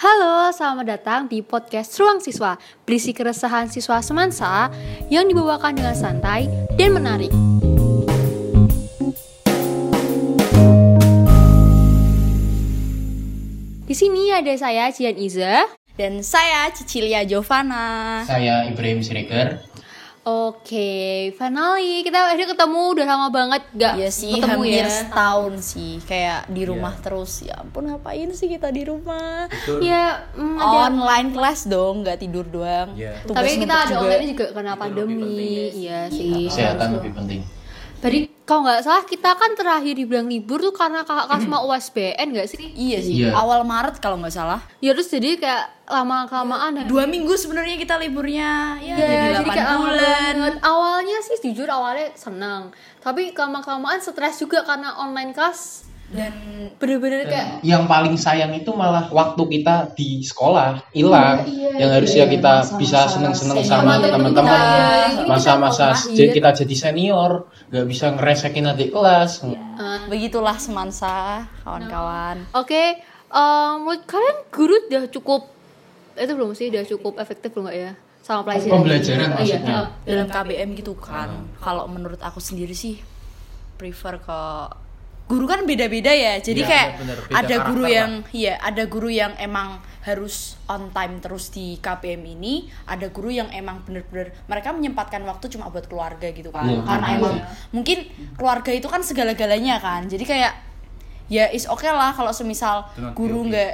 Halo, selamat datang di podcast Ruang Siswa Berisi keresahan siswa semansa yang dibawakan dengan santai dan menarik Di sini ada saya Cian Iza Dan saya Cicilia Jovana. Saya Ibrahim Siregar. Oke, finally kita akhirnya ketemu udah lama banget gak Iya sih, ketemu hampir ya setahun sih Kayak di rumah Iya. terus Ya ampun ngapain sih kita di rumah Ya, mm, ada Online class dong, nggak tidur doang Iya. Tugas tapi kita ada juga. online juga karena pandemi Iya sih Kesehatan lebih penting. Tadi kalau nggak salah kita kan terakhir dibilang libur tuh karena kakak kelas mau USBN nggak sih? Iya sih, Iya. awal Maret kalau nggak salah Ya terus jadi kayak lama kelamaan ya. Dua minggu sebenarnya kita liburnya Ya, Ya, jadi jadi 8 kayak lama bulan banget. Awalnya sih jujur awalnya senang, tapi kelamaan kelamaan stres juga karena online kelas Dan bener-bener Dan kayak yang paling sayang itu malah waktu kita di sekolah hilang. Iya, yang harusnya kita bisa seneng-seneng sama teman-teman teman-teman. kita. Iya, kita Masa-masa jadi akhir. kita jadi senior, nggak bisa ngeresekin adik kelas. eh, begitulah semansa kawan-kawan Oke, em, menurut kalian guru udah cukup itu belum sih udah cukup efektif belum nggak ya sama pelajaran? Pembelajaran Iya, maksudnya. eh, dalam KBM gitu kan kalau menurut aku sendiri sih prefer ke guru kan beda-beda ya. Jadi Iya, kayak bener, beda ada guru yang iya ada guru yang emang harus on time terus di KBM ini ada guru yang emang bener-bener mereka menyempatkan waktu cuma buat keluarga gitu kan. Iya, karena iya. emang mungkin keluarga itu kan segala-galanya kan. Jadi kayak ya is oke lah kalau semisal guru nggak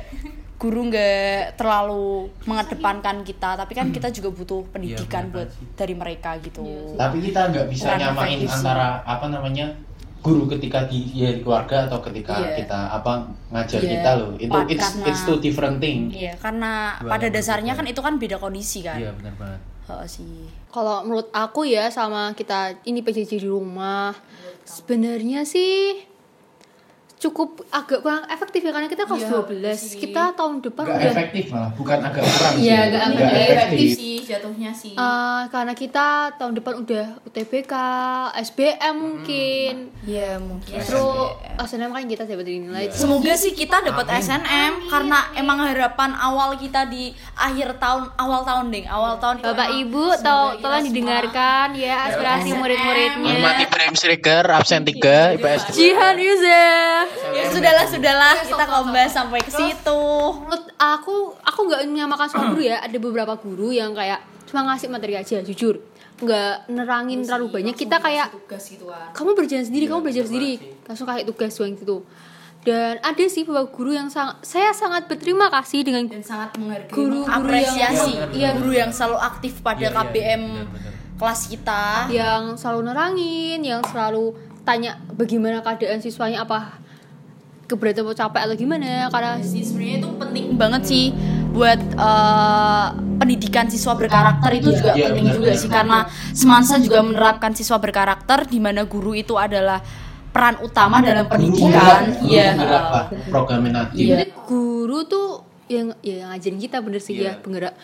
guru nggak terlalu mengedepankan kita tapi kan kita juga butuh pendidikan bener buat sih. dari mereka gitu. Tapi kita nggak bisa Kurang nyamain efektif antara apa namanya guru ketika di, ya, di keluarga atau ketika Iya. kita apa ngajar Iya. kita loh. Itu Pa- it's karena- it's two different thing. Iya karena Dua pada dasarnya berbeda. kan itu kan beda kondisi kan Iya benar banget. Heeh sih Kalau menurut aku ya sama kita ini PJJ di rumah sebenarnya sih cukup agak kurang efektif ya karena kita kelas Iya, 12 sih. kita tahun depan Nggak udah efektif malah, bukan agak kurang sih. Iya, nggak Nggak efektif. sih jatuhnya sih eh, karena kita tahun depan udah UTBK, SBM mungkin. Iya mungkin Terus SNM kan kita dapat nilai. Semoga sih kita dapat Amin. SNM karena emang harapan awal kita di akhir tahun awal tahun ding awal tahun itu Bapak Ibu kita tolong didengarkan ya aspirasi murid-muridnya. Hormati Ibrahim Siregar, absen 3, IPS Jihan Yusef. Ya sudahlah sudahlah kita kombas sampai ke situ. Menurut aku, aku nggak menyamakan semua guru ya. Ada beberapa guru yang kayak cuma ngasih materi aja, jujur. Nggak nerangin terlalu banyak. Kita kayak tugas gitu kan. kamu berjalan sendiri, kamu belajar sendiri. Langsung kayak tugas doang gitu. Dan ada sih beberapa guru yang sangat saya sangat berterima kasih dengan dan sangat menghargai Guru-guru apresiasi yang- iya guru yang selalu aktif pada Iya, iya, KBM benar-benar. kelas kita yang selalu nerangin, yang selalu tanya bagaimana keadaan siswanya apa keberatan mau capek atau gimana karena sih sebenarnya itu penting banget sih buat eh, pendidikan siswa berkarakter itu juga Iya, penting benar, juga benar. sih karena Semansa juga menerapkan siswa berkarakter di mana guru itu adalah peran utama dalam pendidikan iya Iya. Program nanti. Iya. Jadi guru tuh yang ya yang ngajarin kita bener sih ya Iya. penggerak.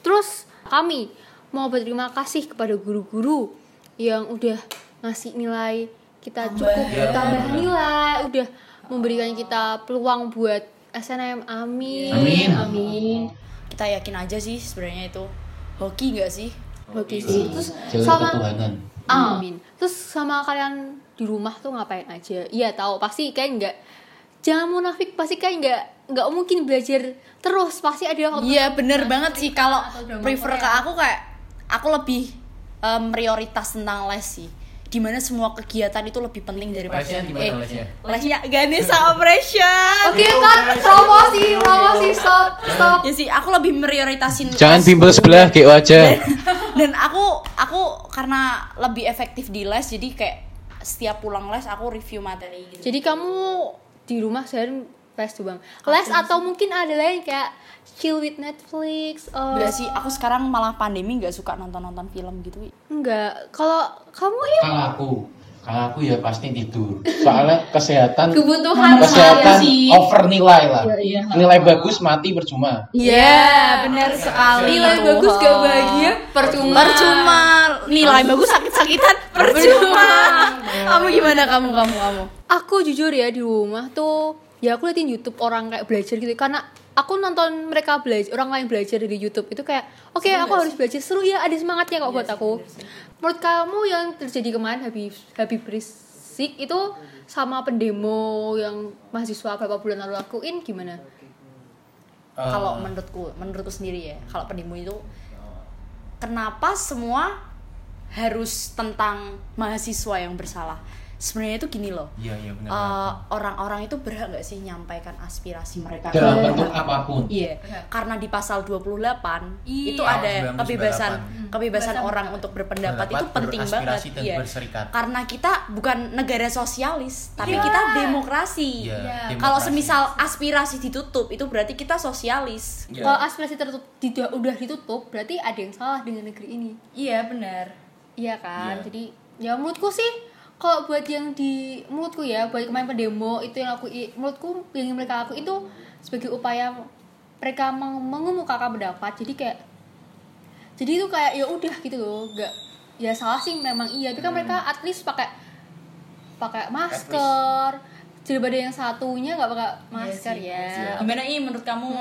Terus kami mau berterima kasih kepada guru-guru yang udah ngasih nilai kita cukup Iya. tambah nilai, udah memberikan kita peluang buat SNM. Amin. Amin. Amin. kita yakin aja sih sebenarnya itu hoki gak sih Oke sih. Terus Jalur sama ketuhanan. Amin. Terus sama kalian di rumah tuh ngapain aja? Iya tahu pasti kayak nggak jangan munafik pasti kayak nggak nggak mungkin belajar terus pasti ada waktu Iya bener banget sih kalau prefer ke aku kayak aku lebih em, prioritas tentang les sih di mana semua kegiatan itu lebih penting daripada Lesnya gimana eh, lesnya? lesnya Ganesha Operation Oke kan promosi promosi stop stop. ya sih aku lebih prioritasin Jangan bimbel sebelah kayak wajah. dan aku aku karena lebih efektif di les jadi kayak setiap pulang les aku review materi gitu Jadi kamu di rumah seharian les tuh bang. Les atau mungkin ada lain kayak chill with Netflix. eh, Enggak sih, aku sekarang malah pandemi nggak suka nonton-nonton film gitu. enggak. Kalau kamu ya Kalau aku, kalau aku ya pasti tidur. Soalnya kesehatan kebutuhan kesehatan sih. over nilai lah. Iya, Nilai bagus mati percuma. Iya, benar sekali. Nilai bagus gak bahagia percuma. Percuma. Nilai bagus sakit-sakitan percuma. kamu gimana kamu kamu kamu? Aku jujur ya di rumah tuh ya aku liatin YouTube orang kayak belajar gitu. Karena aku nonton mereka belajar orang lain belajar di YouTube. Itu kayak oke aku harus belajar. Seru ya ada semangatnya kok buat aku. menurut kamu yang terjadi kemarin Habib Habib Rizik itu sama pendemo yang mahasiswa beberapa bulan lalu lakuin gimana? Eh, kalau menurutku menurutku sendiri ya kalau pendemo itu kenapa semua harus tentang mahasiswa yang bersalah sebenarnya itu gini loh iya iya benar eh, orang-orang itu berhak nggak sih nyampaikan aspirasi mereka dalam Iya. bentuk apa pun Iya, karena di pasal 28 Iya. itu ada Tahun 1998. kebebasan kebebasan Kebebasan orang berpendapat. untuk berpendapat itu penting banget. Iya. berserikat. Karena kita bukan negara sosialis, tapi Iya. kita demokrasi. Iya, demokrasi. Kalau semisal aspirasi ditutup, itu berarti kita sosialis. Iya. kalau aspirasi tertutup tidak udah ditutup berarti ada yang salah dengan negeri ini Iya, benar. Iya kan, Iya. jadi ya menurutku sih kalau buat yang di menurutku ya buat kemarin pendemo itu yang aku menurutku yang mereka lakuin itu sebagai upaya mereka meng- mengemukakan pendapat. Jadi kayak jadi itu kayak ya udah gitu loh nggak ya salah sih memang iya. Tapi kan mereka at least pakai pakai masker. Daripada yang satunya nggak pakai masker ya. Gimana ini menurut kamu?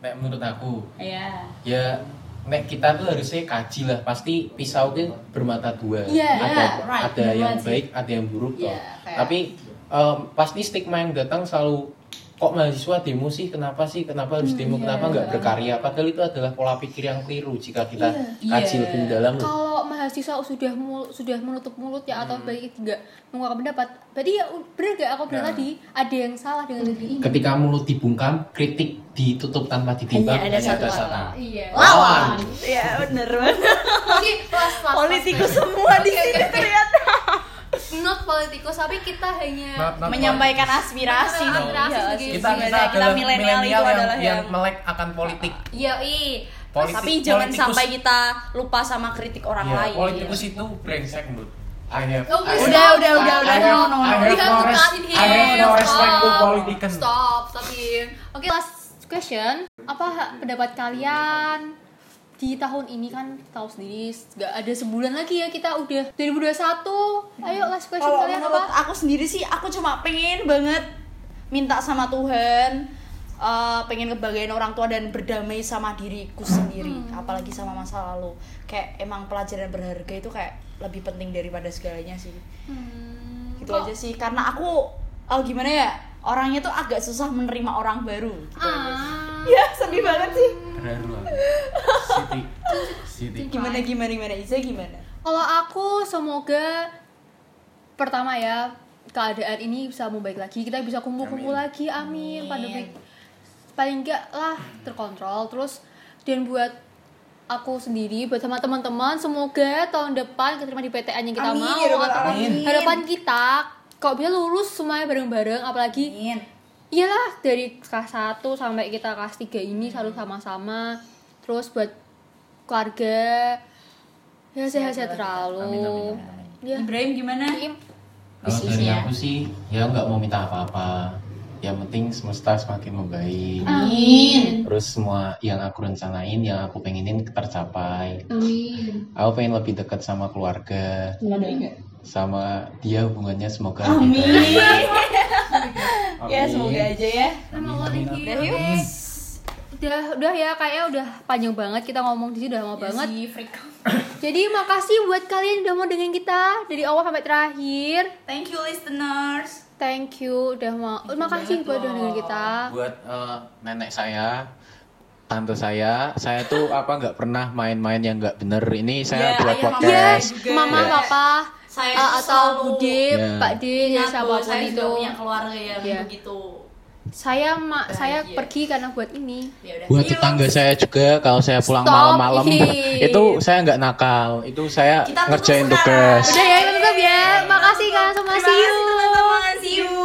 nek menurut aku Iya. ya nek kita tuh harusnya kaji lah pasti pisau itu bermata dua. Iya, ada right, ada bener yang sih. baik ada yang buruk Iya, toh kayak- tapi em, pasti stigma yang datang selalu kok mahasiswa demo sih? Kenapa sih? Kenapa harus demo? Kenapa nggak berkarya? Padahal itu adalah pola pikir yang keliru jika kita kaji Iya. lebih mendalam loh. Mahasiswa sudah mul- sudah menutup mulut ya atau baik tidak mengeluarkan pendapat. Berarti ya bener gak aku bilang Nah. tadi ada yang salah dengan negeri ini? Ketika mulut dibungkam kritik ditutup tanpa ditimbang Hanya ada satu satan. iya. lawan. Iya, bener banget. oke plus plus Politikus semua di sini ternyata. not politikus tapi kita hanya Not- not Menyampaikan aspirasi. Menyampaikan aspirasi Iya, kita kita adalah milenial itu yang, adalah yang yang melek akan politik. Iya i Politik- tapi jangan politikus- sampai kita lupa sama kritik orang Iya, lain. politikus itu brengsek menurut I have Oh, Udah, stop, udah, stop. udah, udah. Have, No, no, no. I have no res- I have no here. respect to Stop. politician. Stop, stopin. Oke, last question. Apa pendapat kalian di tahun ini kan tahu sendiri nggak ada sebulan lagi ya kita udah 2021. Ayo last question Kalau kalian menurut apa? aku sendiri sih, aku cuma pengen banget minta sama Tuhan, eh, pengen ngebahagiain orang tua dan berdamai sama diriku sendiri, apalagi sama masa lalu. Kayak emang pelajaran berharga itu kayak lebih penting daripada segalanya sih. Hmm, Gitu aja sih. Karena aku, oh gimana ya, orangnya tuh agak susah menerima orang baru. Gitu aja sih. Ah, Ya sedih banget sih. terharu. Siti Siti Gimana gimana gimana Iza gimana? kalau aku semoga pertama ya keadaan ini bisa membaik lagi kita bisa kumpul-kumpul lagi amin pandemi paling enggak lah terkontrol. Terus dan buat aku sendiri buat sama teman-teman semoga tahun depan keterima di PTN yang kita Amin, mau ya harapan kita kalau bisa lulus semuanya bareng-bareng apalagi Amin. iyalah dari kelas 1 sampai kita kelas 3 ini selalu sama-sama. Terus buat keluarga ya sehat-sehat terlalu Amin, amin, amin. ya. Ibrahim gimana? Im, Kalau dari aku sih ya nggak mau minta apa-apa. Yang penting semesta semakin membaik. amin Terus semua yang aku rencanain, yang aku pengenin tercapai. amin Aku pengen lebih dekat sama keluarga, sama dia hubungannya semoga Amin. baik. Ya semoga aja ya. Thank you. Udah yuk. Oke. Udah udah ya kayaknya udah panjang banget kita ngomong di sini udah lama banget jadi makasih buat kalian yang udah mau dengerin kita dari awal sampai terakhir Thank you listeners. thank you udah mau makasih buat udah dengerin kita Buat eh, nenek saya, tante saya, saya tuh apa nggak pernah main-main yang nggak bener. Ini saya Ya, buat ayah, mama ya podcast. juga. mama Ya. papa Saya uh, atau bude Ya. pak d ya siapa pun itu punya keluarga yang Iya. begitu. Saya mak saya Bahagia. pergi karena buat ini. Ya. Buat Yuk. tetangga saya juga kalau saya pulang malam-malam. Itu saya nggak nakal, itu saya Kita ngerjain tugas. udah ya kita tutup ya. Makasih kalian semua see you